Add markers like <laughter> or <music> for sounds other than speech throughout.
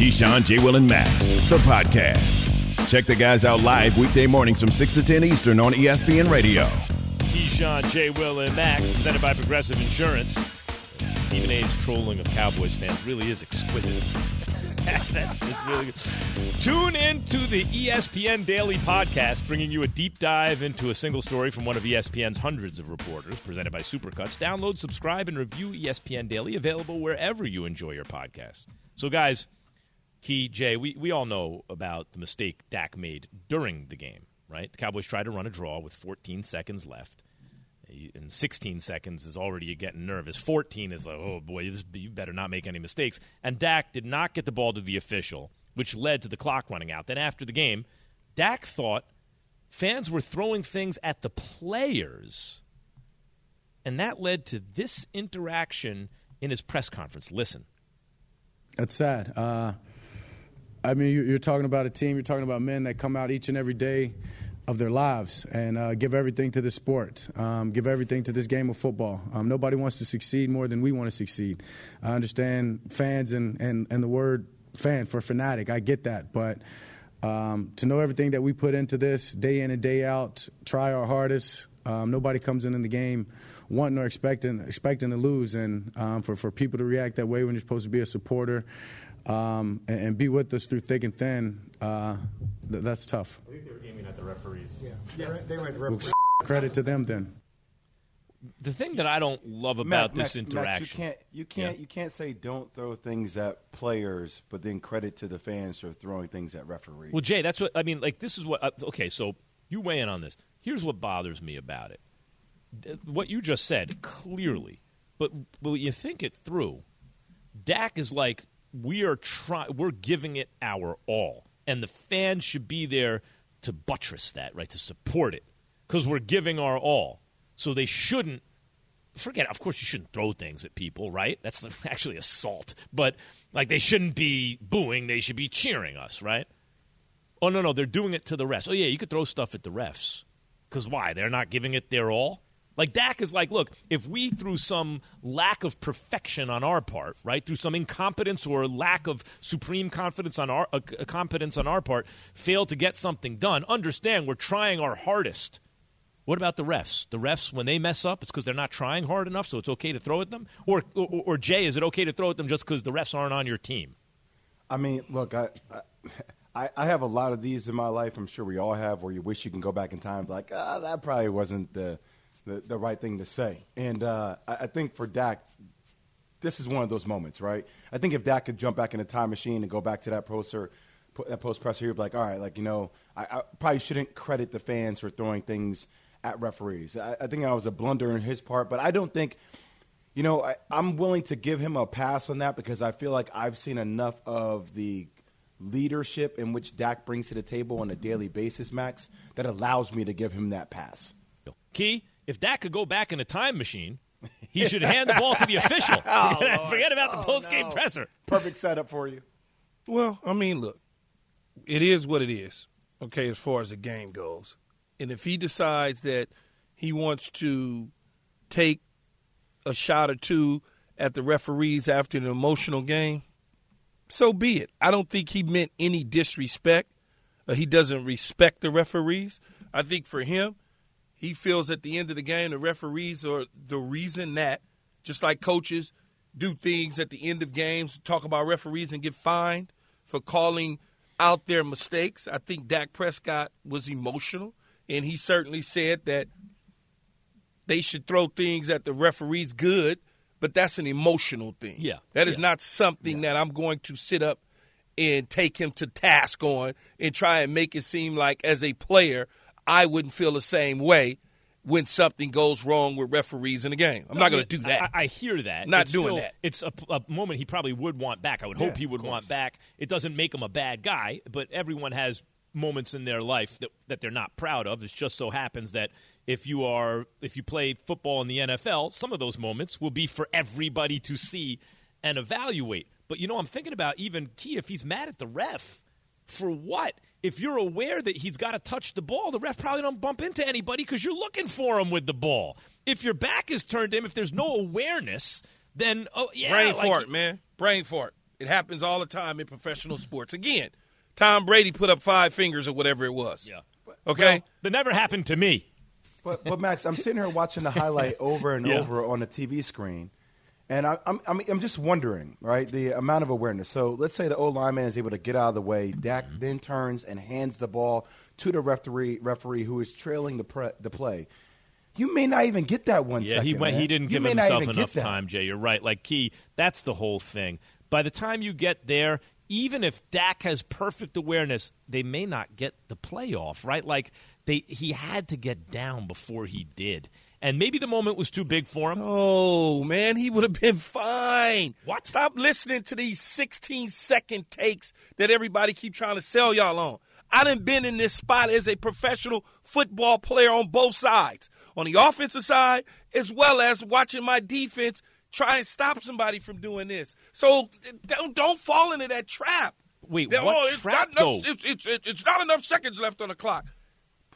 Keyshawn, J. Will, and Max, the podcast. Check the guys out live weekday mornings from 6 to 10 Eastern on ESPN Radio. Keyshawn, J. Will, and Max, presented by Progressive Insurance. Stephen A's trolling of Cowboys fans really is exquisite. <laughs> That's, really good. Tune in to the ESPN Daily Podcast, bringing you a deep dive into a single story from one of ESPN's hundreds of reporters, presented by Supercuts. Download, subscribe, and review ESPN Daily, available wherever you enjoy your podcast. So, guys, Key, Jay, we, we all know about the mistake Dak made during the game, right? The Cowboys tried to run a draw with 14 seconds left. And 16 seconds is already getting nervous. 14 is like, oh boy, this, you better not make any mistakes. And Dak did not get the ball to the official, which led to the clock running out. Then after the game, Dak thought fans were throwing things at the players. And that led to this interaction in his press conference. Listen. That's sad. Uh, I mean, you're talking about a team, you're talking about men that come out each and every day of their lives and uh, give everything to the sport, um, give everything to this game of football. Um, nobody wants to succeed more than we want to succeed. I understand fans and, and, and the word fan for fanatic, I get that. But um, to know everything that we put into this day in and day out, try our hardest, um, nobody comes in in the game wanting or expecting expecting to lose, and um, for for people to react that way when you're supposed to be a supporter um, and, and, be with us through thick and thin, uh, th- that's tough. I think they were aiming at the referees. Yeah, they were, they were at the referees. Well, <laughs> credit to them then. The thing that I don't love about Matt, this interaction, Max, you can't you can't Yeah. you can't say don't throw things at players, but then credit to the fans for throwing things at referees. Well, Jay, that's what I mean. Like, this is what. Uh, okay, so you weigh in on this. Here's what bothers me about it. What you just said clearly, but when you think it through, Dak is like we are trying. We're giving it our all, and the fans should be there to buttress that, right? To support it, because we're giving our all. So they shouldn't forget of course you shouldn't throw things at people right? That's <laughs> actually assault. But like they shouldn't be booing they should be cheering us right? Oh no no they're doing it to the refs. Oh yeah you could throw stuff at the refs. Because why? They're not giving it their all like Dak is like, look, if we through some lack of perfection on our part, right, through some incompetence or lack of supreme confidence on our uh, competence on our part, fail to get something done, understand we're trying our hardest. What about the refs? The refs, when they mess up, it's because they're not trying hard enough, so it's okay to throw at them? Or, or, or Jay, is it okay to throw at them just because the refs aren't on your team? I mean, look, I, I I have a lot of these in my life. I'm sure we all have, where you wish you can go back in time, like ah, that probably wasn't the the, the right thing to say. And uh, I, I think for Dak, this is one of those moments, right? I think if Dak could jump back in a time machine and go back to that poster, that post presser, he'd be like, all right, like you know, I, I probably shouldn't credit the fans for throwing things at referees. I, I think that was a blunder on his part, but I don't think. You know, I, I'm willing to give him a pass on that because I feel like I've seen enough of the leadership in which Dak brings to the table on a daily basis, Max, that allows me to give him that pass. Key, if Dak could go back in a time machine, he should hand the ball to the official. <laughs> <laughs> forget, forget about the post game no. presser. Perfect setup for you. Well, I mean, look, it is what it is, okay, as far as the game goes. And if he decides that he wants to take a shot or two at the referees after an emotional game, so be it. I don't think he meant any disrespect. Uh, he doesn't respect the referees. I think for him, he feels at the end of the game the referees are the reason that, just like coaches do things at the end of games, talk about referees and get fined for calling out their mistakes. I think Dak Prescott was emotional, and he certainly said that they should throw things at the referees good, but that's an emotional thing. Yeah. That is Yeah. not something that I'm going to sit up and take him to task on and try and make it seem like as a player I wouldn't feel the same way when something goes wrong with referees in the game. I'm not going to do that. I, I, hear that. Not it's doing still, that. It's a, a, moment he probably would want back. I would Yeah, hope he would want back. It doesn't make him a bad guy, but everyone has moments in their life that, that they're not proud of. It just so happens that if you are if you play football in the NFL, some of those moments will be for everybody to see and evaluate. But you know, I'm thinking about even Key if he's mad at the ref for what? If you're aware that he's got to touch the ball, the ref probably don't bump into anybody because you're looking for him with the ball. If your back is turned to him, if there's no awareness, then oh yeah, Brain like, fart, man. Brain fart. It happens all the time in professional sports. Again, Tom Brady put up five fingers or whatever it was. Yeah. Okay. Well, that never happened to me. But, but Max, I'm sitting here watching the highlight over and <laughs> Yeah. over on the TV screen, and I, I'm, I'm I'm just wondering, right, the amount of awareness. So let's say the O lineman is able to get out of the way. Dak Mm-hmm. then turns and hands the ball to the referee, referee who is trailing the pre, the play. You may not even get that one Yeah, second, he went. man. He didn't You give himself enough time, Jay. You're right. Like Key, that's the whole thing. By the time you get there, even if Dak has perfect awareness, they may not get the playoff. Right? Like they, he had to get down before he did, and maybe the moment was too big for him. Oh man, he would have been fine. What? Stop listening to these 16 second takes that everybody keep trying to sell y'all on. I done been in this spot as a professional football player on both sides, on the offensive side as well as watching my defense try and stop somebody from doing this. So don't don't fall into that trap. Wait, That, what oh, it's trap, not enough, though? It's, it's, it's, it's not enough seconds left on the clock.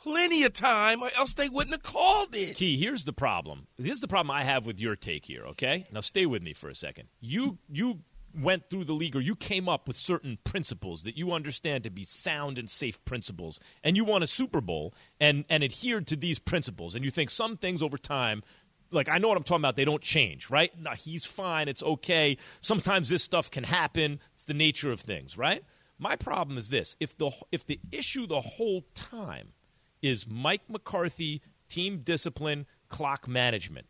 Plenty of time, or else they wouldn't have called it. Key, here's the problem. This is the problem I have with your take here, okay? Now stay with me for a second. You you went through the league or you came up with certain principles that you understand to be sound and safe principles and you won a Super Bowl and and adhered to these principles and you think some things over time like I know what I'm talking about they don't change, right? No, he's fine, it's okay. Sometimes this stuff can happen. It's the nature of things, right? My problem is this. If the if the issue the whole time is Mike McCarthy, team discipline, clock management.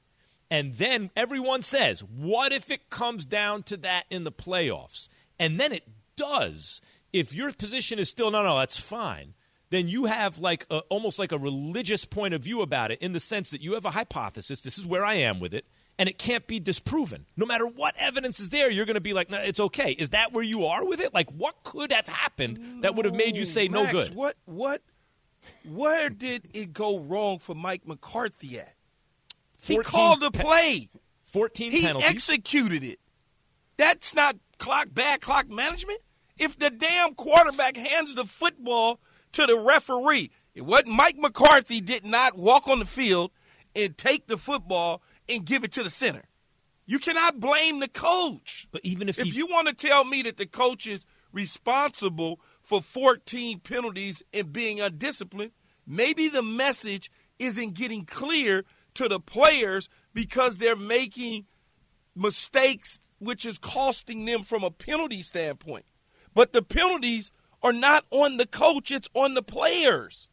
And then everyone says, what if it comes down to that in the playoffs? And then it does. If your position is still, no, no, that's fine, then you have like a, almost like a religious point of view about it in the sense that you have a hypothesis. This is where I am with it. And it can't be disproven. No matter what evidence is there, you're going to be like, no, it's okay. Is that where you are with it? Like, what could have happened that would have made you say no Max, good? What what where did it go wrong for Mike McCarthy at? He called the play. 14 He penalties. executed it. That's not clock bad clock management. If the damn quarterback hands the football to the referee, it wasn't Mike McCarthy did not walk on the field and take the football and give it to the center. You cannot blame the coach. But even if if he- you want to tell me that the coach is responsible for 14 penalties and being undisciplined, maybe the message isn't getting clear to the players because they're making mistakes, which is costing them from a penalty standpoint. But the penalties are not on the coach, it's on the players.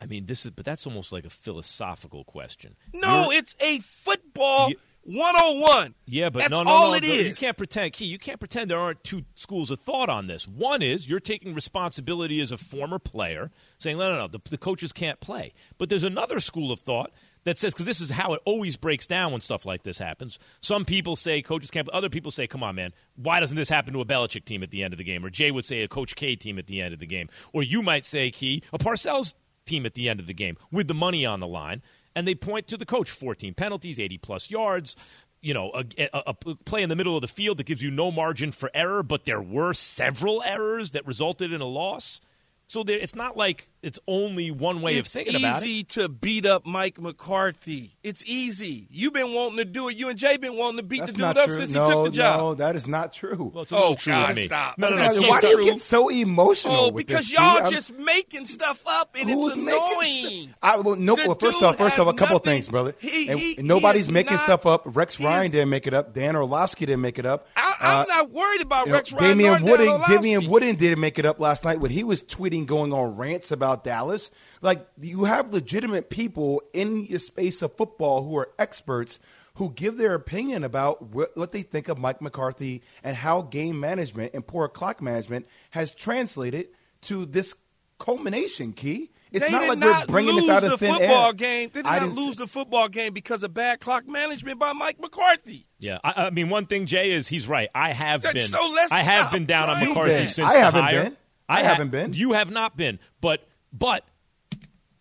I mean, this is, but that's almost like a philosophical question. No, You're- it's a football You- 101. yeah, but That's no, no, all no, it is. You can't pretend, Key. You can't pretend there aren't two schools of thought on this. One is you're taking responsibility as a former player, saying, no, no, no, the, the coaches can't play. But there's another school of thought that says, because this is how it always breaks down when stuff like this happens. Some people say coaches can't. Other people say, come on, man, why doesn't this happen to a Belichick team at the end of the game? Or Jay would say a Coach K team at the end of the game. Or you might say, Key, a Parcells team at the end of the game with the money on the line. And they point to the coach 14 penalties, 80 plus yards. You know, a, a, a play in the middle of the field that gives you no margin for error, but there were several errors that resulted in a loss. So there, it's not like it's only one way it's of thinking about it. It's easy to beat up Mike McCarthy. It's easy. You've been wanting to do it. You and Jay been wanting to beat That's the dude up true. since no, he took the job. no, that is not true. Well, it's Oh, true God, stop. No, no, no. That's Keith, Why do you get so emotional? Oh, with because this, y'all dude? I'm- just making stuff up and Who's it's annoying. st- I, well, no, The well, first off, first off, a has couple of nothing- things, brother. he- and he- he nobody's is making not- stuff up. Rex Ryan didn't make it up. Dan Orlovsky didn't make it up. I, I'm Uh, not worried about Rex Ryan. Damien Woody, Damien Woody didn't make it up last night when he was tweeting, going on rants about Dallas. Like you have legitimate people in your space of football who are experts who give their opinion about what, what they think of Mike McCarthy and how game management and poor clock management has translated to this culmination. Key, It's they not did like not we're bringing lose this out of the thin football air. game. They did I not didn't lose say- the football game because of bad clock management by Mike McCarthy. Yeah, I, I mean, one thing Jay is he's right. I have That's been. so let's I have been down on McCarthy Been. since I the haven't hire. been. I ha- haven't been. You have not been, but but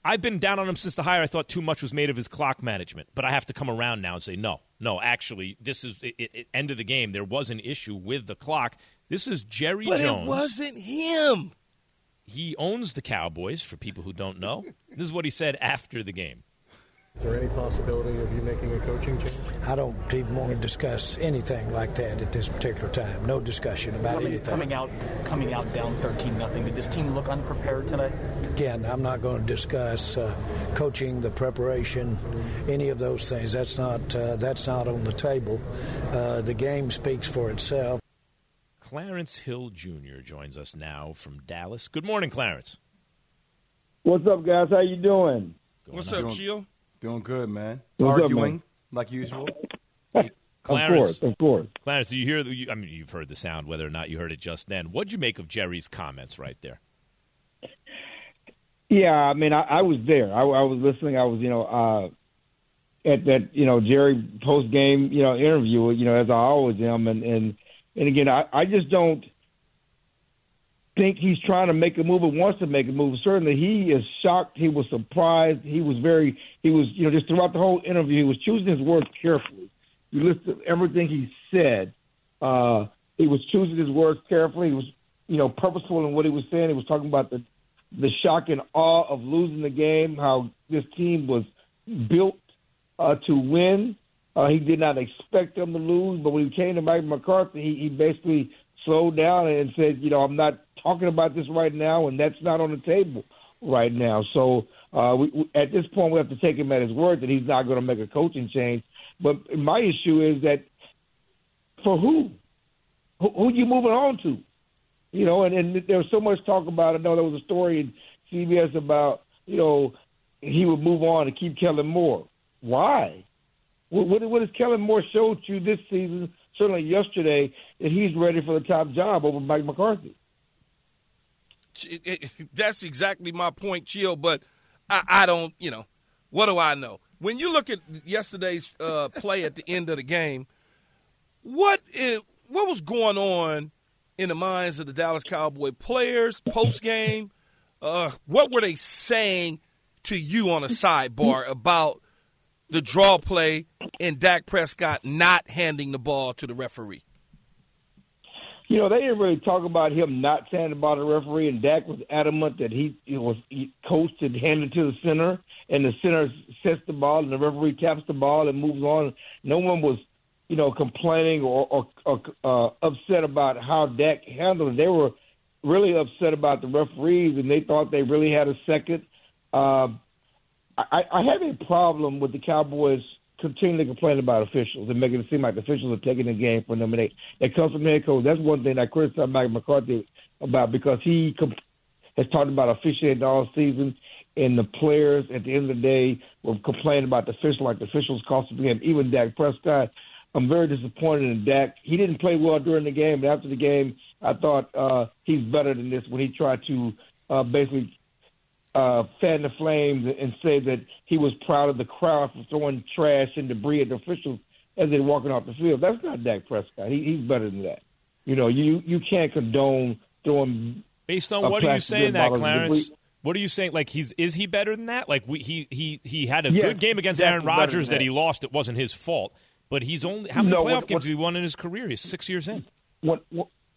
I've been down on him since the hire. I thought too much was made of his clock management, but I have to come around now and say no, no. Actually, this is it, it, end of the game. There was an issue with the clock. This is Jerry But Jones. it wasn't him. He owns the Cowboys. For people who don't know, <laughs> this is what he said after the game. Is there any possibility of you making a coaching change? I don't even want to discuss anything like that at this particular time. No discussion about Coming, anything. coming out, coming out down 13 nothing. Did this team look unprepared today? Again, I'm not going to discuss uh, coaching, the preparation, any of those things. That's not uh, that's not on the table. Uh, the game speaks for itself. Clarence Hill Jr. joins us now from Dallas. Good morning, Clarence. What's up, guys? How you doing? What's up, Gio? Doing good, man. What's up, Arguing man? like usual. Clarence, Of course, of course. Clarence, do you hear? The, you, I mean, you've heard the sound, whether or not you heard it just then. What'd you make of Jerry's comments right there? Yeah, I mean, I, I was there. I, I was listening. I was, you know, uh, at that, you know, Jerry post game, you know, interview, you know, as I always am, and and and again, I, I just don't think he's trying to make a move or wants to make a move. Certainly, he is shocked. He was surprised. He was very, he was, you know, just throughout the whole interview, he was choosing his words carefully. You listen to everything he said. Uh, he was choosing his words carefully. He was, you know, purposeful in what he was saying. He was talking about the the shock and awe of losing the game, how this team was built uh, to win. Uh, he did not expect them to lose, but when he came to Mike McCarthy, he, he basically slowed down and said, you know, I'm not talking about this right now, and that's not on the table right now. So uh, we, at this point, we have to take him at his word that he's not going to make a coaching change. But my issue is that for who? Who, who you moving on to? You know, and, and there was so much talk about. I know there was a story in CBS about you know he would move on to keep Kellen Moore. Why? What, what, what has Kellen Moore showed you this season? Certainly yesterday that he's ready for the top job over Mike McCarthy. <laughs> That's exactly my point, Chill. But I, I don't, you know, what do I know? When you look at yesterday's uh, play at the end of the game, what is, what was going on in the minds of the Dallas Cowboy players post game? Uh, what were they saying to you on a sidebar about the draw play and Dak Prescott not handing the ball to the referee? You know, they didn't really talk about him not saying about the referee, and Dak was adamant that he, he was he coached and handed to the center, and the center sets the ball, and the referee taps the ball and moves on. No one was, you know, complaining or, or, or uh, upset about how Dak handled it. They were really upset about the referees, and they thought they really had a second. Uh, I, I have a problem with the Cowboys continuing to complain about officials and making it seem like officials are taking the game them. And they, that comes from the head coach. That's one thing I criticize Mike McCarthy about because he com- has talked about officiating all season, and the players at the end of the day were complaining about the official, like the officials costing the game. Even Dak Prescott. I'm very disappointed in Dak. He didn't play well during the game, but after the game, I thought uh, he's better than this when he tried to uh, basically uh, fan the flames and say that he was proud of the crowd for throwing trash and debris at the officials as they're walking off the field. That's not Dak Prescott. He, he's better than that. You know, you you can't condone throwing. Based on what are you saying that, Clarence? debris. What are you saying? Like he's is he better than that? Like we, he he he had a Yes, good game against Aaron Rodgers than that he lost. It wasn't his fault. But he's only how many No, playoff what- games what- he won in his career? He's six years in. When,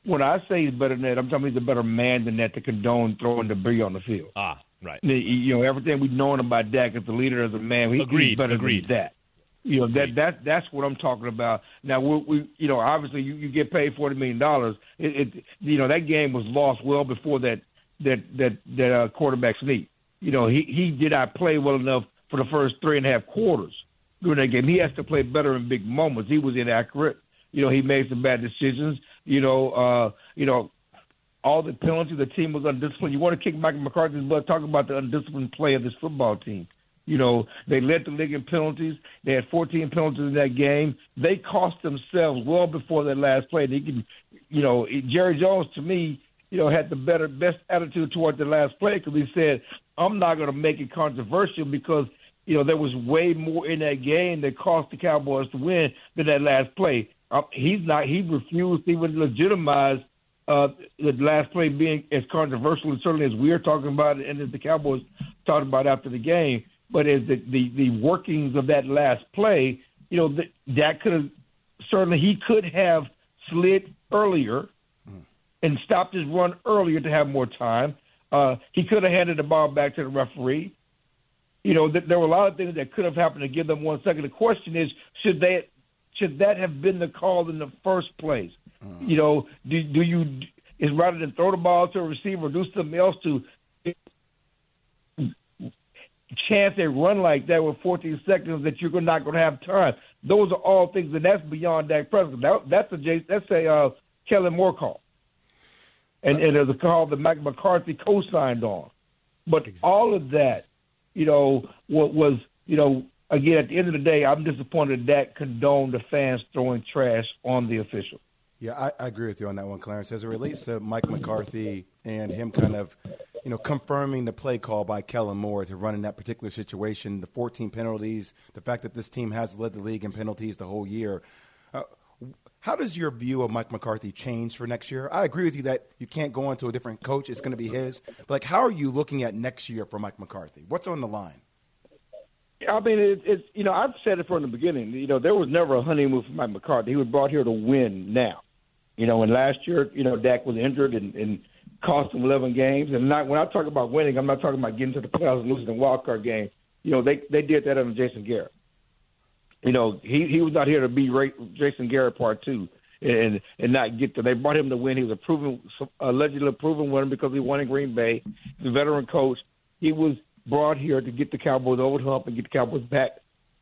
when I say he's better than that, I'm talking he's a better man than that to condone throwing debris on the field. Ah, right. The- You know, everything we've known about Dak as the leader, as a man, he, Agreed, he's better agreed. than that. You know that that that's what I'm talking about. Now we, we you know obviously you, you get paid forty million dollars. It, it you know that game was lost well before that that that that uh, quarterback sneak. You know he he did not play well enough for the first three and a half quarters during that game. He has to play better in big moments. He was inaccurate. You know he made some bad decisions. You know uh you know all the penalties. The team was undisciplined. You want to kick Michael McCarthy's butt? Talk about the undisciplined play of this football team. You know, they led the league in penalties. They had 14 penalties in that game. They cost themselves well before that last play. They can, you know, Jerry Jones to me you know, had the better, best attitude toward the last play because he said, "I'm not going to make it controversial because." You know, there was way more in that game that cost the Cowboys to win than that last play. Um, he's not. He refused to even legitimize uh, the last play being as controversial, and certainly as we're talking about it, and as the Cowboys talked about after the game. But as the the, the workings of that last play, you know, that, that could have certainly he could have slid earlier and stopped his run earlier to have more time. Uh, he could have handed the ball back to the referee. You know, th- there were a lot of things that could have happened to give them one second. The question is, should they should that have been the call in the first place? Mm. You know, do do you is rather than throw the ball to a receiver, do something else to chance a run like that with 14 seconds that you're not going to have time. Those are all things, and that's beyond Dak Prescott. That, that's a that's a uh, Kellen Moore call, and and there's a call that Mike McCarthy co-signed on. But exactly. all of that, you know, what was you know again at the end of the day, I'm disappointed that condoned the fans throwing trash on the official. Yeah, I, I agree with you on that one, Clarence. As it relates to Mike McCarthy and him kind of you know, confirming the play call by Kellen Moore to run in that particular situation, the 14 penalties, the fact that this team has led the league in penalties the whole year. Uh, how does your view of Mike McCarthy change for next year? I agree with you that you can't go into a different coach; it's going to be his. But like, how are you looking at next year for Mike McCarthy? What's on the line? I mean, it, it's you know I've said it from the beginning. You know, there was never a honeymoon for Mike McCarthy. He was brought here to win now. You know, and last year, you know, Dak was injured and, and cost them 11 games. And not, when I talk about winning, I'm not talking about getting to the playoffs and losing the wild card game. You know, they they did that under Jason Garrett. You know, he he was not here to be Ray, Jason Garrett part two and and not get to. They brought him to win. He was a proven, allegedly proven winner because he won in Green Bay. He's a veteran coach. He was brought here to get the Cowboys over the hump and get the Cowboys back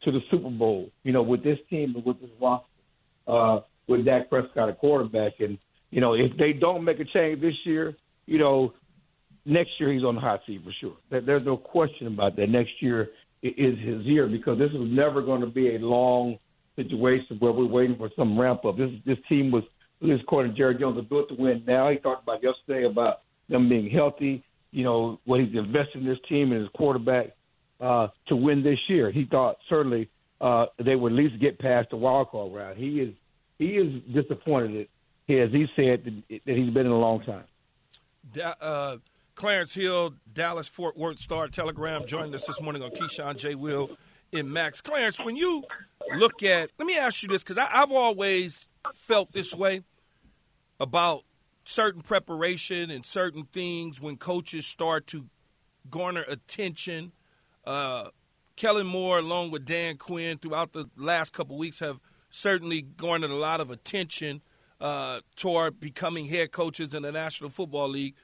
to the Super Bowl. You know, with this team and with this roster, uh, with Dak Prescott a quarterback, and you know, if they don't make a change this year, you know, next year he's on the hot seat for sure. There's no question about that. Next year is his year because this was never going to be a long situation where we're waiting for some ramp up. This this team was, least according Jerry Jones, a built to win. Now he talked about yesterday about them being healthy. You know what he's invested in this team and his quarterback uh, to win this year. He thought certainly uh, they would at least get past the wild card round. He is he is disappointed, as he said, that, he's been in a long time uh, Clarence Hill, Dallas Fort Worth Star Telegram, joined us this morning on Keyshawn J. Will in Max. Clarence, when you look at, let me ask you this because I've always felt this way about certain preparation and certain things when coaches start to garner attention. Uh, Kellen Moore, along with Dan Quinn, throughout the last couple weeks, have certainly garnered a lot of attention uh, toward becoming head coaches in the National Football League.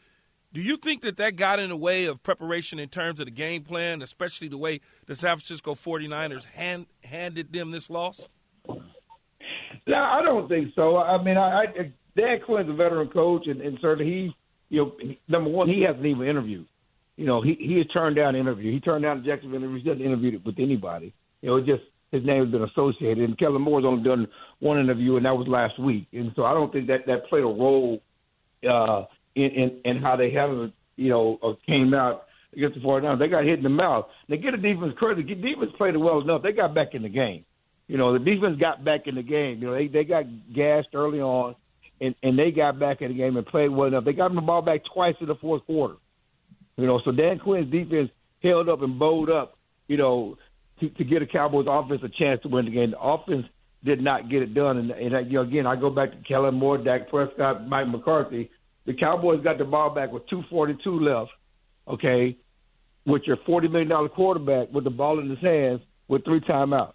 Do you think that that got in the way of preparation in terms of the game plan, especially the way the San Francisco 49ers hand, handed them this loss? No, I don't think so. I mean, I, I Dan Quinn's a veteran coach, and, and certainly he, you know, number one, he hasn't even interviewed. You know, he he has turned down an interview. He turned down the Jacksonville interview. He doesn't interview with anybody. You know, just his name has been associated. And Kellen Moore's only done one interview, and that was last week. And so I don't think that that played a role uh, in, in in how they have you know uh, came out against the 49ers. They got hit in the mouth. They get a defense credit. The defense played it well enough. They got back in the game. You know, the defense got back in the game. You know, they they got gassed early on, and and they got back in the game and played well enough. They got the ball back twice in the fourth quarter. You know, so Dan Quinn's defense held up and bowed up. You know, to, to get a Cowboys offense a chance to win the game. The offense did not get it done. And, and you know, again, I go back to Kellen Moore, Dak Prescott, Mike McCarthy. The Cowboys got the ball back with 2:42 left. Okay, with your 40 million dollar quarterback with the ball in his hands with three timeouts.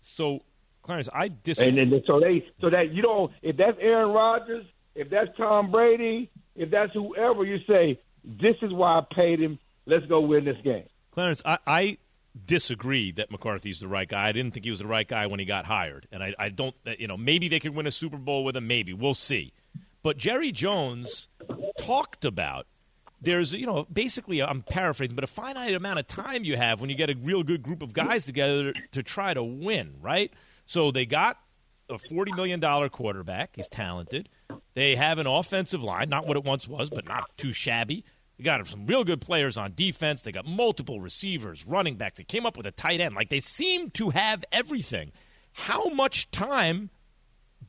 So, Clarence, I disagree. And, and so they, so that you don't, if that's Aaron Rodgers, if that's Tom Brady, if that's whoever, you say this is why I paid him. Let's go win this game. Clarence, I, I disagree that McCarthy's the right guy. I didn't think he was the right guy when he got hired, and I, I don't. Uh, you know, maybe they could win a Super Bowl with him. Maybe we'll see. But Jerry Jones talked about there's you know basically I'm paraphrasing, but a finite amount of time you have when you get a real good group of guys together to try to win, right? So they got a forty million dollar quarterback. He's talented. They have an offensive line, not what it once was, but not too shabby. They got some real good players on defense. They got multiple receivers, running backs. They came up with a tight end. Like they seem to have everything. How much time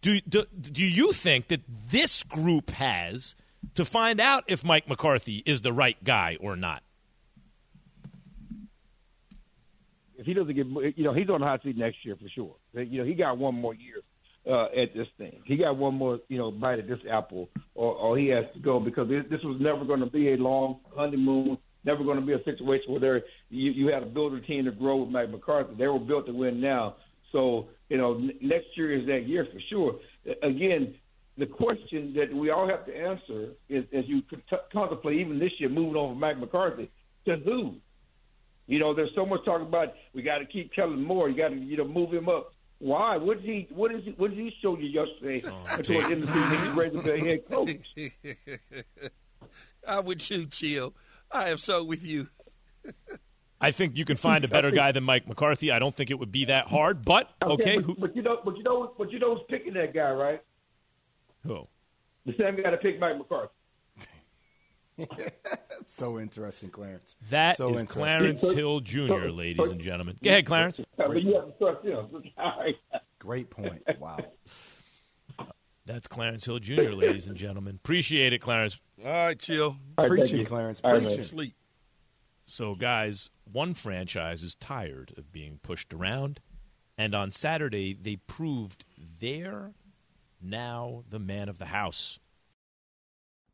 do, do, do you think that this group has to find out if Mike McCarthy is the right guy or not? If he doesn't get, you know, he's on hot seat next year for sure. You know, he got one more year uh, at this thing. He got one more, you know, bite at this apple, or, or he has to go because this, this was never going to be a long honeymoon. Never going to be a situation where there you, you had to build a team to grow with Mike McCarthy. They were built to win now. So you know, n- next year is that year for sure. Again, the question that we all have to answer is, as you t- contemplate even this year moving on from Mike McCarthy, to who? You know, there's so much talk about we got to keep Kellen Moore. You got to you know move him up. Why? What did he? What is? He, what did he show you yesterday? Oh, <laughs> towards the end of the season, he's ready to be a head coach. <laughs> I would with you, Chill. I am so with you. <laughs> I think you can find a better guy than Mike McCarthy. I don't think it would be that hard, but okay. okay but, but, you know, but you know, but you know who's picking that guy, right? Who? The same guy to pick Mike McCarthy. So interesting, Clarence. That so is Clarence Hill Jr., ladies and gentlemen. Go ahead, Clarence. But you have to trust him. Great point. Wow. That's Clarence Hill Jr., ladies and gentlemen. Appreciate it, Clarence. All right, chill. All right, Preaching, Clarence. Preaching. Sleep. So, guys, one franchise is tired of being pushed around, and on Saturday they proved they're now the man of the house.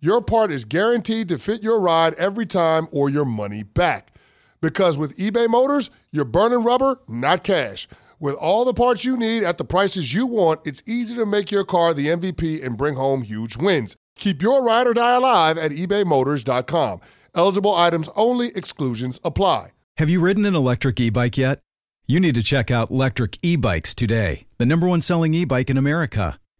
your part is guaranteed to fit your ride every time or your money back. Because with eBay Motors, you're burning rubber, not cash. With all the parts you need at the prices you want, it's easy to make your car the MVP and bring home huge wins. Keep your ride or die alive at ebaymotors.com. Eligible items only, exclusions apply. Have you ridden an electric e bike yet? You need to check out Lectric E Bikes today, the number one selling e bike in America.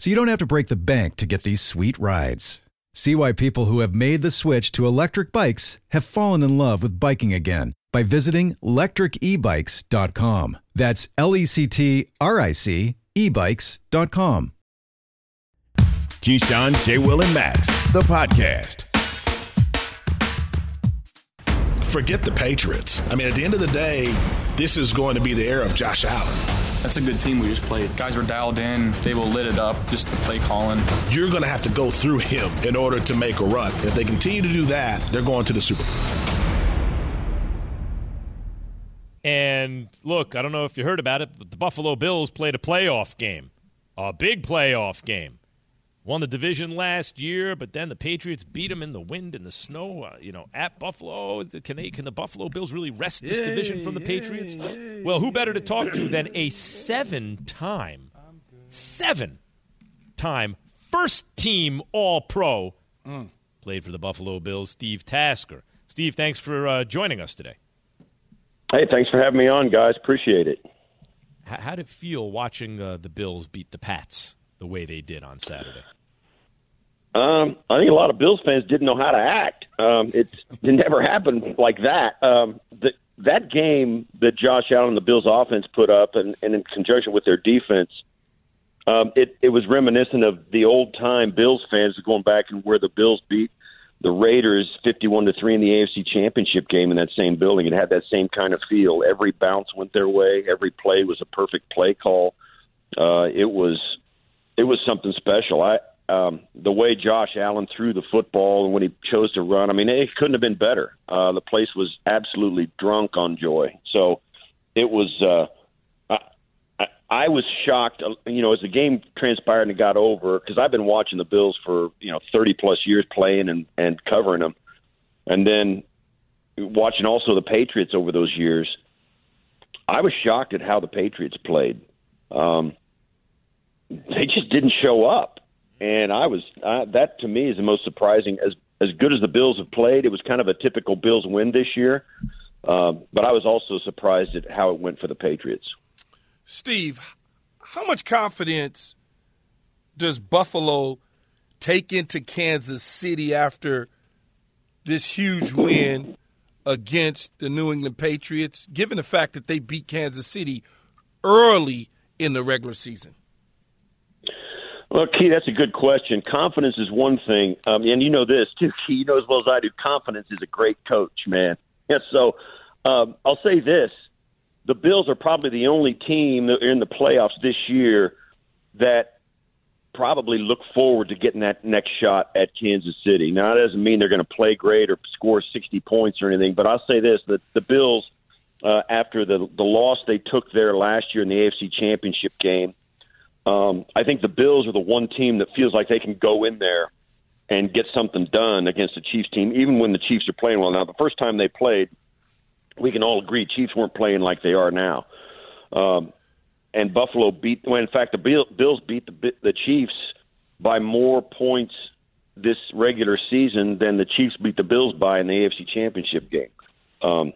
so you don't have to break the bank to get these sweet rides. See why people who have made the switch to electric bikes have fallen in love with biking again by visiting lectricebikes.com. That's L E C T R I C ebikes.com. Keyshawn, J. Will, and Max, the podcast. Forget the Patriots. I mean, at the end of the day, this is going to be the era of Josh Allen. That's a good team we just played. Guys were dialed in. Daboll lit it up. Just the play calling. You're going to have to go through him in order to make a run. If they continue to do that, they're going to the Super Bowl. And look, I don't know if you heard about it, but the Buffalo Bills played a playoff game, a big playoff game. Won the division last year, but then the Patriots beat them in the wind and the snow. Uh, you know, at Buffalo, can they? Can the Buffalo Bills really wrest this Yay, division from the yay, Patriots? yay, well, who better to talk to than a seven-time, seven-time first-team All-Pro, played for the Buffalo Bills, Steve Tasker. Steve, thanks for uh, joining us today. Hey, thanks for having me on, guys. Appreciate it. H- how did it feel watching uh, the Bills beat the Pats the way they did on Saturday? Um, I think a lot of Bills fans didn't know how to act. Um, it's, it never happened like that. Um, the, that game that Josh Allen and the Bills offense put up, and, and in conjunction with their defense, um, it, it was reminiscent of the old time Bills fans going back and where the Bills beat the Raiders 51 to 3 in the AFC Championship game in that same building. It had that same kind of feel. Every bounce went their way, every play was a perfect play call. Uh, it was it was something special. I um, the way Josh Allen threw the football and when he chose to run, I mean, it couldn't have been better. Uh, the place was absolutely drunk on joy. So it was. Uh, I, I was shocked, uh, you know, as the game transpired and it got over, because I've been watching the Bills for you know thirty plus years, playing and and covering them, and then watching also the Patriots over those years. I was shocked at how the Patriots played. Um, they just didn't show up and I was uh, that to me is the most surprising. As as good as the Bills have played, it was kind of a typical Bills win this year. Um, but I was also surprised at how it went for the Patriots. Steve, how much confidence does Buffalo take into Kansas City after this huge win against the New England Patriots, given the fact that they beat Kansas City early in the regular season? Well, Key, that's a good question. Confidence is one thing, um, and you know this too, Key. You know as well as I do. Confidence is a great coach, man. Yeah, so um, I'll say this: the Bills are probably the only team that are in the playoffs this year that probably look forward to getting that next shot at Kansas City. Now, that doesn't mean they're going to play great or score 60 points or anything, but I'll say this: that the Bills, uh, after the the loss they took there last year in the AFC Championship game um, I think the Bills are the one team that feels like they can go in there and get something done against the Chiefs team, even when the Chiefs are playing well. Now, the first time they played, we can all agree Chiefs weren't playing like they are now. Um, and Buffalo beat. Well, in fact, the Bills beat the, the Chiefs by more points this regular season than the Chiefs beat the Bills by in the AFC Championship game. Um,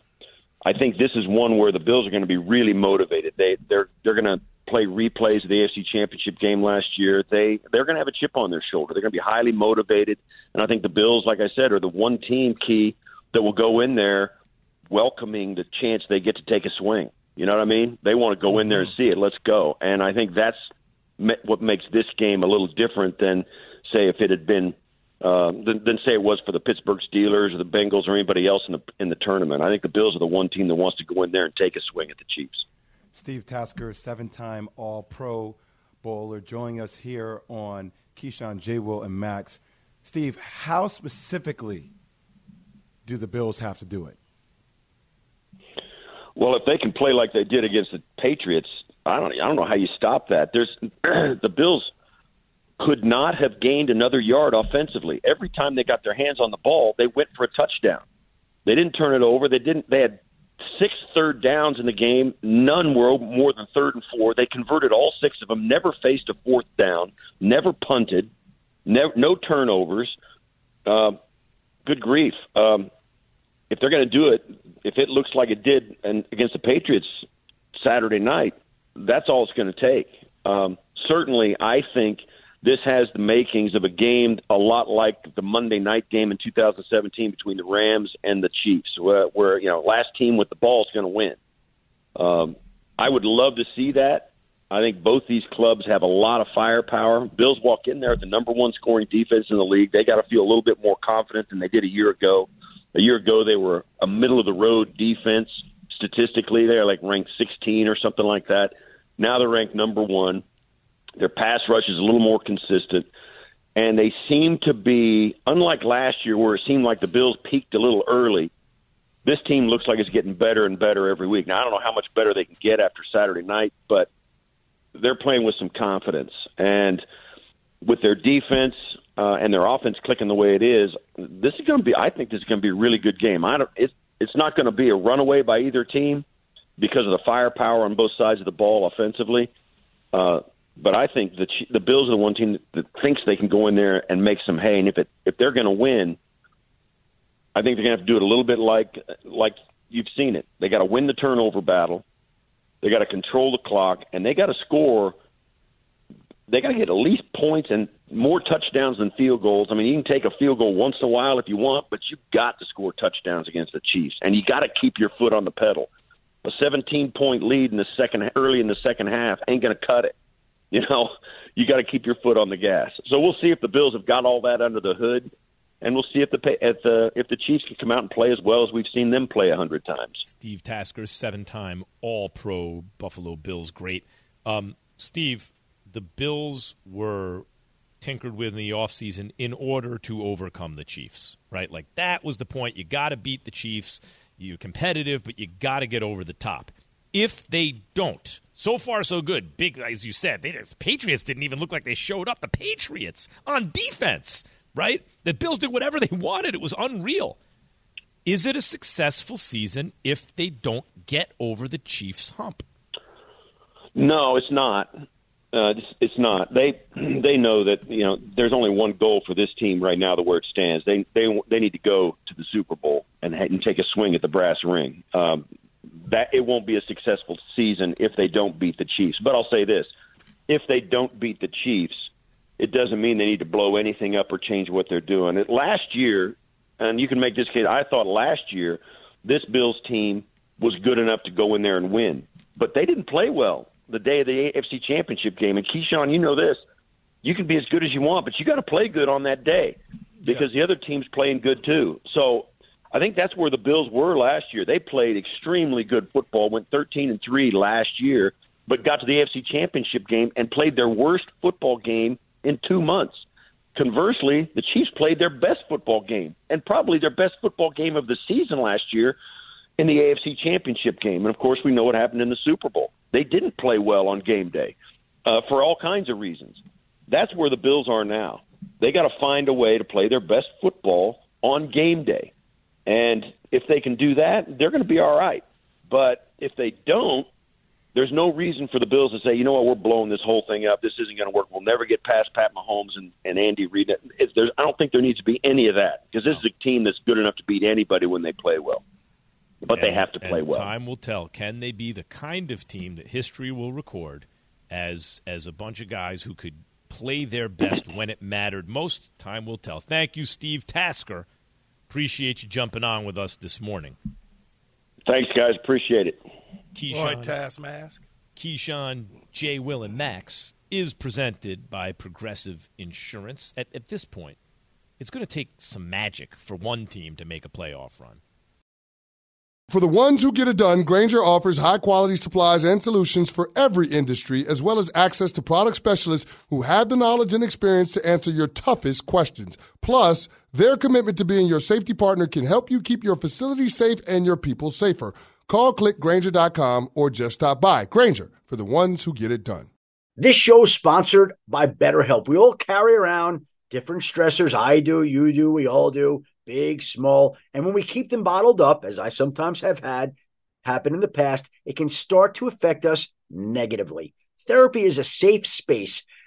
I think this is one where the Bills are going to be really motivated. They they're they're going to play replays of the AFC Championship game last year. They they're going to have a chip on their shoulder. They're going to be highly motivated, and I think the Bills, like I said, are the one team key that will go in there welcoming the chance they get to take a swing. You know what I mean? They want to go in there and see it. Let's go. And I think that's what makes this game a little different than say if it had been uh, than, than say it was for the Pittsburgh Steelers or the Bengals or anybody else in the in the tournament. I think the Bills are the one team that wants to go in there and take a swing at the Chiefs. Steve Tasker, seven-time All-Pro bowler, joining us here on Keyshawn, J. Will, and Max. Steve, how specifically do the Bills have to do it? Well, if they can play like they did against the Patriots, I don't. I don't know how you stop that. There's <clears throat> the Bills could not have gained another yard offensively. Every time they got their hands on the ball, they went for a touchdown. They didn't turn it over. They didn't. They had six third downs in the game. None were more than third and four. They converted all six of them. Never faced a fourth down. Never punted. Never, no turnovers. Uh, good grief. Um, if they're going to do it, if it looks like it did and against the Patriots Saturday night, that's all it's going to take. Um, certainly, I think – this has the makings of a game a lot like the Monday night game in 2017 between the Rams and the Chiefs, where, where you know last team with the ball is going to win. Um, I would love to see that. I think both these clubs have a lot of firepower. Bills walk in there at the number one scoring defense in the league. They got to feel a little bit more confident than they did a year ago. A year ago, they were a middle of the road defense. Statistically, they're like ranked 16 or something like that. Now they're ranked number one. Their pass rush is a little more consistent. And they seem to be, unlike last year where it seemed like the Bills peaked a little early, this team looks like it's getting better and better every week. Now, I don't know how much better they can get after Saturday night, but they're playing with some confidence. And with their defense uh, and their offense clicking the way it is, this is going to be, I think this is going to be a really good game. I don't, it's, it's not going to be a runaway by either team because of the firepower on both sides of the ball offensively. Uh, but I think the the Bills are the one team that, that thinks they can go in there and make some hay. And if it if they're going to win, I think they're going to have to do it a little bit like like you've seen it. They got to win the turnover battle. They got to control the clock, and they got to score. They got to get at least points and more touchdowns than field goals. I mean, you can take a field goal once in a while if you want, but you've got to score touchdowns against the Chiefs, and you got to keep your foot on the pedal. A 17 point lead in the second early in the second half ain't going to cut it you know, <laughs> you got to keep your foot on the gas. So we'll see if the Bills have got all that under the hood, and we'll see if the if the if the Chiefs can come out and play as well as we've seen them play a hundred times. Steve Tasker, seven-time All-Pro Buffalo Bills great. Um, Steve, the Bills were tinkered with in the offseason in order to overcome the Chiefs, right? Like that was the point. You got to beat the Chiefs. You're competitive, but you got to get over the top. If they don't, so far so good. Big, as you said, the Patriots didn't even look like they showed up. The Patriots on defense, right? The Bills did whatever they <laughs> wanted. It was unreal. Is it a successful season if they don't get over the Chiefs' hump? No, it's not. Uh, it's, it's not. They <clears throat> they know that you know there's only one goal for this team right now, the where it stands. They they they need to go to the Super Bowl and, and take a swing at the brass ring. Um, that it won't be a successful season if they don't beat the Chiefs. But I'll say this: if they don't beat the Chiefs, it doesn't mean they need to blow anything up or change what they're doing. It, last year, and you can make this case. I thought last year this Bills team was good enough to go in there and win, but they didn't play well the day of the AFC Championship game. And Keyshawn, you know this: you can be as good as you want, but you got to play good on that day because yeah. the other team's playing good too. So I think that's where the Bills were last year. They played extremely good football, went 13 and 3 last year, but got to the AFC Championship game and played their worst football game in 2 months. Conversely, the Chiefs played their best football game and probably their best football game of the season last year in the AFC Championship game. And of course, we know what happened in the Super Bowl. They didn't play well on game day uh, for all kinds of reasons. That's where the Bills are now. They got to find a way to play their best football on game day. And if they can do that, they're going to be all right. But if they don't, there's no reason for the Bills to say, you know what, we're blowing this whole thing up. This isn't going to work. We'll never get past Pat Mahomes and, and Andy Reid. It's, there's, I don't think there needs to be any of that because this is a team that's good enough to beat anybody when they play well. But and, they have to play well. Time will tell. Can they be the kind of team that history will record as as a bunch of guys who could play their best when it mattered most? Time will tell. Thank you, Steve Tasker. Appreciate you jumping on with us this morning. Thanks, guys. Appreciate it. Keyshawn, All right, Task Mask. Keyshawn, J. Will, and Max is presented by Progressive Insurance. At, at this point, it's going to take some magic for one team to make a playoff run. For the ones who get it done, Grainger offers high quality supplies and solutions for every industry, as well as access to product specialists who have the knowledge and experience to answer your toughest questions. Plus, their commitment to being your safety partner can help you keep your facility safe and your people safer. Call clickgrainger.com or just stop by. Grainger for the ones who get it done. This show is sponsored by BetterHelp. We all carry around different stressors. I do, you do, we all do big, small. And when we keep them bottled up, as I sometimes have had happen in the past, it can start to affect us negatively. Therapy is a safe space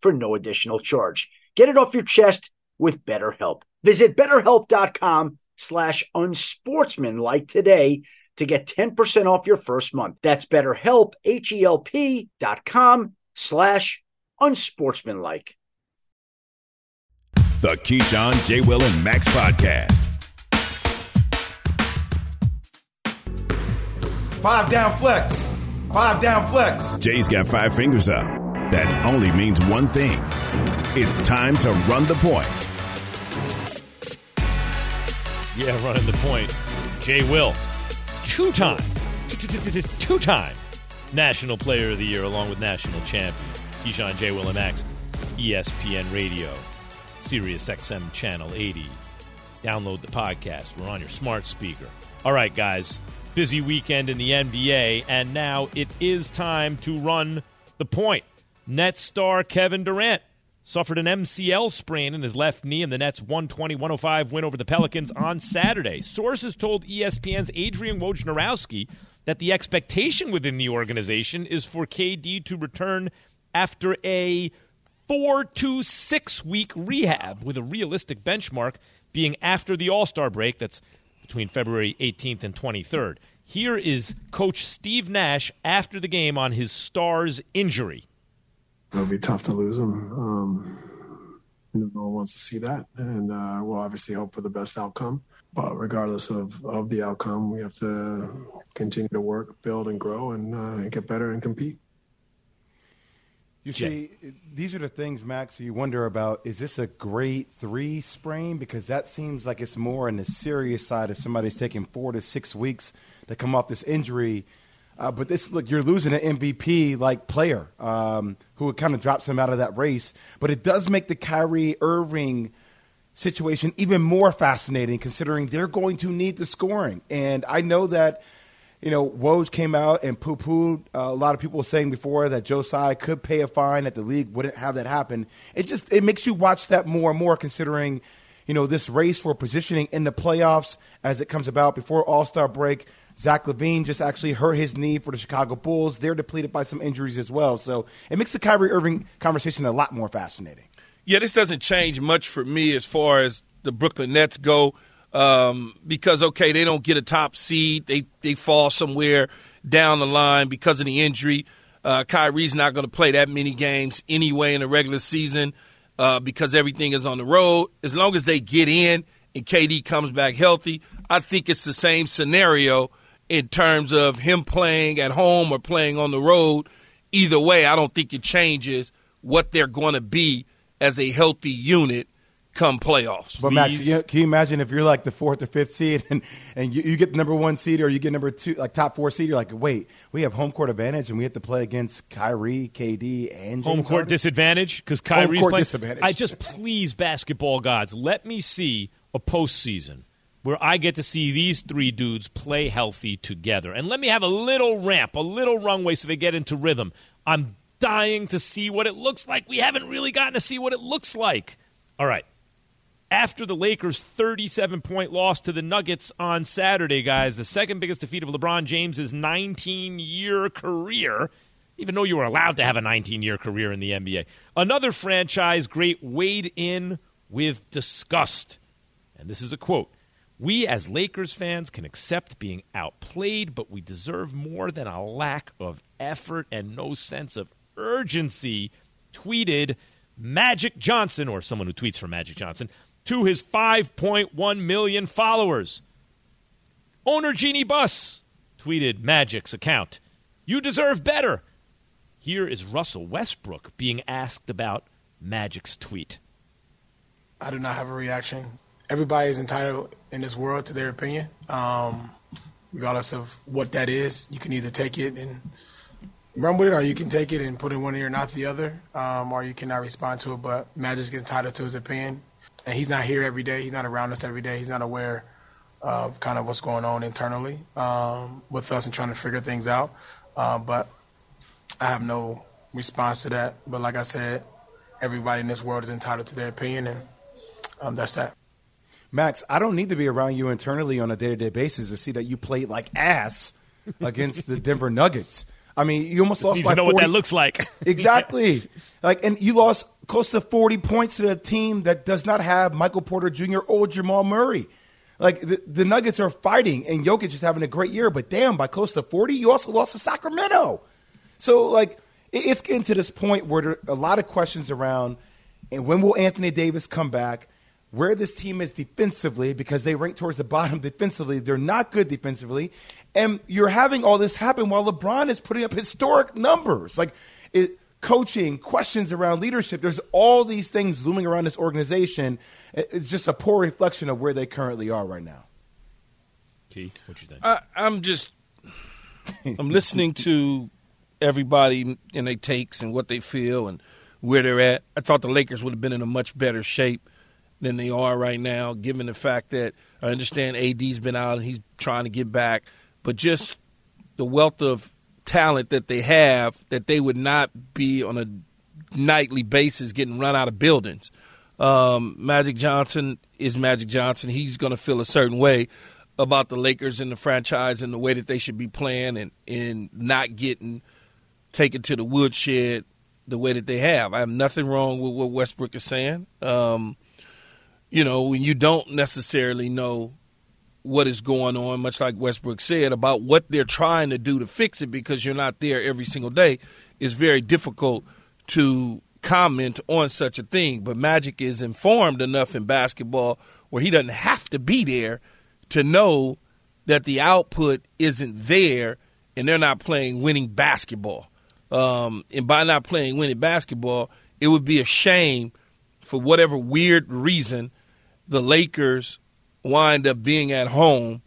for no additional charge. Get it off your chest with BetterHelp. Visit betterhelp.com slash unsportsmanlike today to get 10% off your first month. That's betterhelp, H-E-L-P dot com slash unsportsmanlike. The Keyshawn, J. Will, and Max Podcast. Five down flex. Five down flex. Jay's got five fingers up. That only means one thing. It's time to run the point. Yeah, running the point. Jay Will, two time, two time National Player of the Year, along with National Champion. Keyshawn J. Will and Max, ESPN Radio, Sirius XM Channel 80. Download the podcast. We're on your smart speaker. All right, guys busy weekend in the NBA, and now it is time to run the point. Nets star Kevin Durant suffered an MCL sprain in his left knee in the Nets' 120 105 win over the Pelicans on Saturday. Sources told ESPN's Adrian Wojnarowski that the expectation within the organization is for KD to return after a four to six week rehab, with a realistic benchmark being after the All Star break. That's between February 18th and 23rd. Here is Coach Steve Nash after the game on his Stars injury. It'll be tough to lose him. Um, no one wants to see that, and uh, we'll obviously hope for the best outcome. But regardless of, of the outcome, we have to continue to work, build, and grow, and uh, get better and compete. You see, these are the things, Max, you wonder about. Is this a grade three sprain? Because that seems like it's more on the serious side if somebody's taking four to six weeks to come off this injury. Uh, but this, look, you're losing an MVP like player um, who would kind of drops him out of that race. But it does make the Kyrie Irving situation even more fascinating, considering they're going to need the scoring. And I know that you know, Woj came out and poo pooed. Uh, a lot of people saying before that Josiah could pay a fine, that the league wouldn't have that happen. It just it makes you watch that more and more, considering you know this race for positioning in the playoffs as it comes about before All Star break. Zach LaVine just actually hurt his knee for the Chicago Bulls. They're depleted by some injuries as well. So it makes the Kyrie Irving conversation a lot more fascinating. Yeah, this doesn't change much for me as far as the Brooklyn Nets go um, because okay, they don't get a top seed, they they fall somewhere down the line because of the injury. Uh, Kyrie's not going to play that many games anyway in the regular season uh, because everything is on the road. As long as they get in and KD comes back healthy, I think it's the same scenario in terms of him playing at home or playing on the road. Either way, I don't think it changes what they're going to be as a healthy unit come playoffs. But Max, can you, can you, imagine if you're like the fourth or fifth seed <laughs> and, and you, you, get the number one seed or you get number two, like top four seed, you're like, wait, we have home court advantage and we have to play against Kyrie, KD, and James home court Harden? disadvantage because Kyrie's home court playing. disadvantage. I just please basketball gods, let me see a postseason where I get to see these three dudes play healthy together, and let me have a little ramp, a little runway, so they get into rhythm. I'm dying to see what it looks like. We haven't really gotten to see what it looks like. All right, after the Lakers' 37 point loss to the Nuggets on Saturday, guys, the second biggest defeat of LeBron James' 19 year career. Even though you were allowed to have a 19 year career in the NBA. Another franchise great weighed in with disgust. And this is a quote We as Lakers fans can accept being outplayed, but we deserve more than a lack of effort and no sense of urgency, tweeted Magic Johnson, or someone who tweets for Magic Johnson, to his 5.1 million followers. Owner Jeanie Buss tweeted Magic's account. You deserve better. Here is Russell Westbrook being asked about Magic's tweet. I do not have a reaction. Everybody is entitled in this world to their opinion, um, regardless of what that is. You can either take it and run with it, or you can take it and put it in one ear, not the other, um, or you cannot respond to it. But Magic's entitled to his opinion and he's not here every day. He's not around us every day. He's not aware of kind of what's going on internally um, with us and trying to figure things out. Uh, but I have no response to that. But like I said, everybody in this world is entitled to their opinion, and um, that's that. Max, I don't need to be around you internally on a day to day basis to see that you played like ass against the Denver Nuggets. I mean, you almost lost. You by know 40. what that looks like. <laughs> exactly. <laughs> Like, and you lost close to 40 points to a team that does not have Michael Porter Jr. or Jamal Murray. Like, the, the Nuggets are fighting, and Jokic is having a great year, but damn, by close to 40, you also lost to Sacramento. So, like, it, it's getting to this point where there are a lot of questions around, and when will Anthony Davis come back? Where this team is defensively, because they rank towards the bottom <laughs> defensively. They're not good defensively. And you're having all this happen while LeBron is putting up historic numbers. Like, it, coaching, questions around leadership. There's all these things looming around this organization. It's just a poor reflection of where they currently are right now. Key, what you think? I, I'm just I'm listening to everybody and their takes and what they feel and where they're at. I thought the Lakers would have been in a much better shape than they are right now, given the fact that I understand AD's been out and he's trying to get back, but just the wealth of talent that they have that they would not be on a nightly basis getting run out of buildings. Um, Magic Johnson is Magic Johnson. He's going to feel a certain way about the Lakers and the franchise and the way that they should be playing and, and not getting taken to the woodshed the way that they have. I have nothing wrong with what Westbrook is saying. Um, you know, when you don't necessarily know what is going on, much like Westbrook said, about what they're trying to do to fix it because you're not there every single day, it's very difficult to comment on such a thing. But Magic is informed enough in basketball where he doesn't have to be there to know that the output isn't there and they're not playing winning basketball. Um, and by not playing winning basketball, it would be a shame for whatever weird reason the Lakers wind up being at home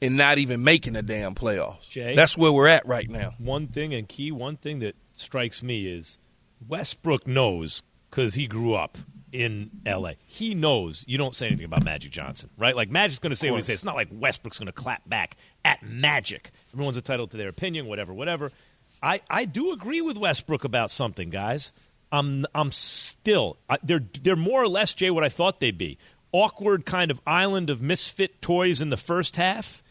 and not even making a damn playoffs. Jay? That's where we're at right now. One thing and key, one thing that strikes me is Westbrook knows because he grew up in L.A. He knows you don't say anything about Magic Johnson, right? Like Magic's going to say what he says. It's not like Westbrook's going to clap back at Magic. Everyone's entitled to their opinion, whatever, whatever. I, I do agree with Westbrook about something, guys. I'm I'm still I, they're they're more or less Jay what I thought they'd be. Awkward kind of island of misfit toys in the first half.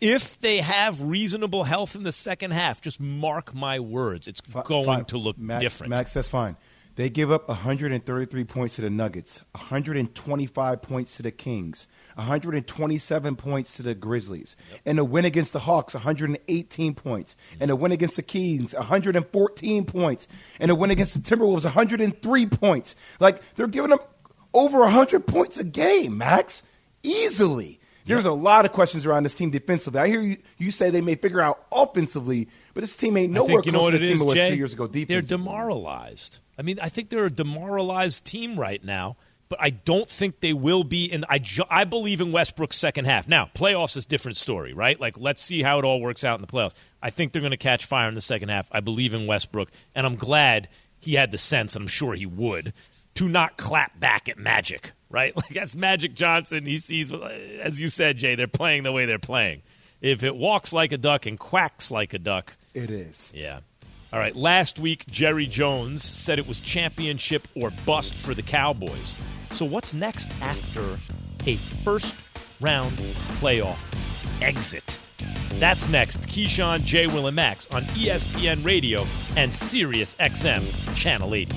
If they have reasonable health in the second half, just mark my words, it's going to look Max, different. Max, that's fine. They give up 133 points to the Nuggets, 125 points to the Kings, 127 points to the Grizzlies, and a win against the Hawks, 118 points, mm-hmm. and a win against the Kings, 114 points, and a win against the Timberwolves, 103 points. Like they're giving up over 100 points a game, Max, easily. There's a lot of questions around this team defensively. I hear you, you say they may figure out offensively, but this team ain't nowhere think you know what to it the team is, it was Jay? two years ago. They're demoralized. I mean, I think they're a demoralized team right now, but I don't think they will be. And I, ju- I believe in Westbrook's second half. Now, playoffs is a different story, right? Like, let's see how it all works out in the playoffs. I think they're going to catch fire in the second half. I believe in Westbrook, and I'm glad he had the sense, and I'm sure he would, to not clap back at Magic, right? <laughs> Like, that's Magic Johnson. He sees, as you said, Jay, they're playing the way they're playing. If it walks like a duck and quacks like a duck, it is. Yeah. All right. Last week, Jerry Jones said it was championship or bust for the Cowboys. So, what's next after a first round playoff exit? That's next. Keyshawn, J. Will, and Max on ESPN Radio and Sirius XM Channel 80.